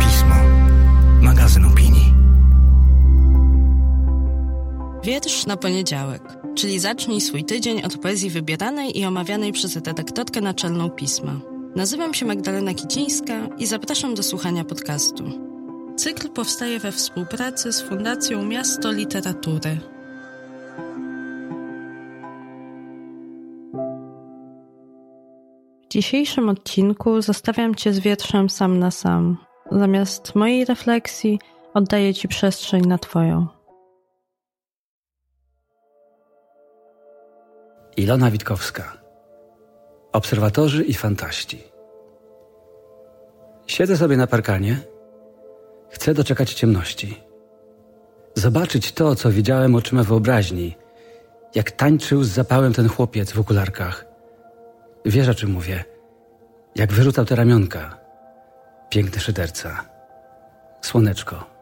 Pismo. Magazyn opinii. Wiersz na poniedziałek, czyli zacznij swój tydzień od poezji wybieranej i omawianej przez redaktorkę naczelną pisma. Nazywam się Magdalena Kicińska i zapraszam do słuchania podcastu. Cykl powstaje we współpracy z Fundacją Miasto Literatury. Dzisiejszym odcinku zostawiam Cię z wierszem sam na sam. Zamiast mojej refleksji oddaję Ci przestrzeń na Twoją. Ilona Witkowska. Obserwatorzy i fantaści. Siedzę sobie na parkanie. Chcę doczekać ciemności. Zobaczyć to, co widziałem oczyma wyobraźni. Jak tańczył z zapałem ten chłopiec w okularkach. Wiesz, o czym mówię. Jak wyrzucał te ramionka. Piękne szyderca. Słoneczko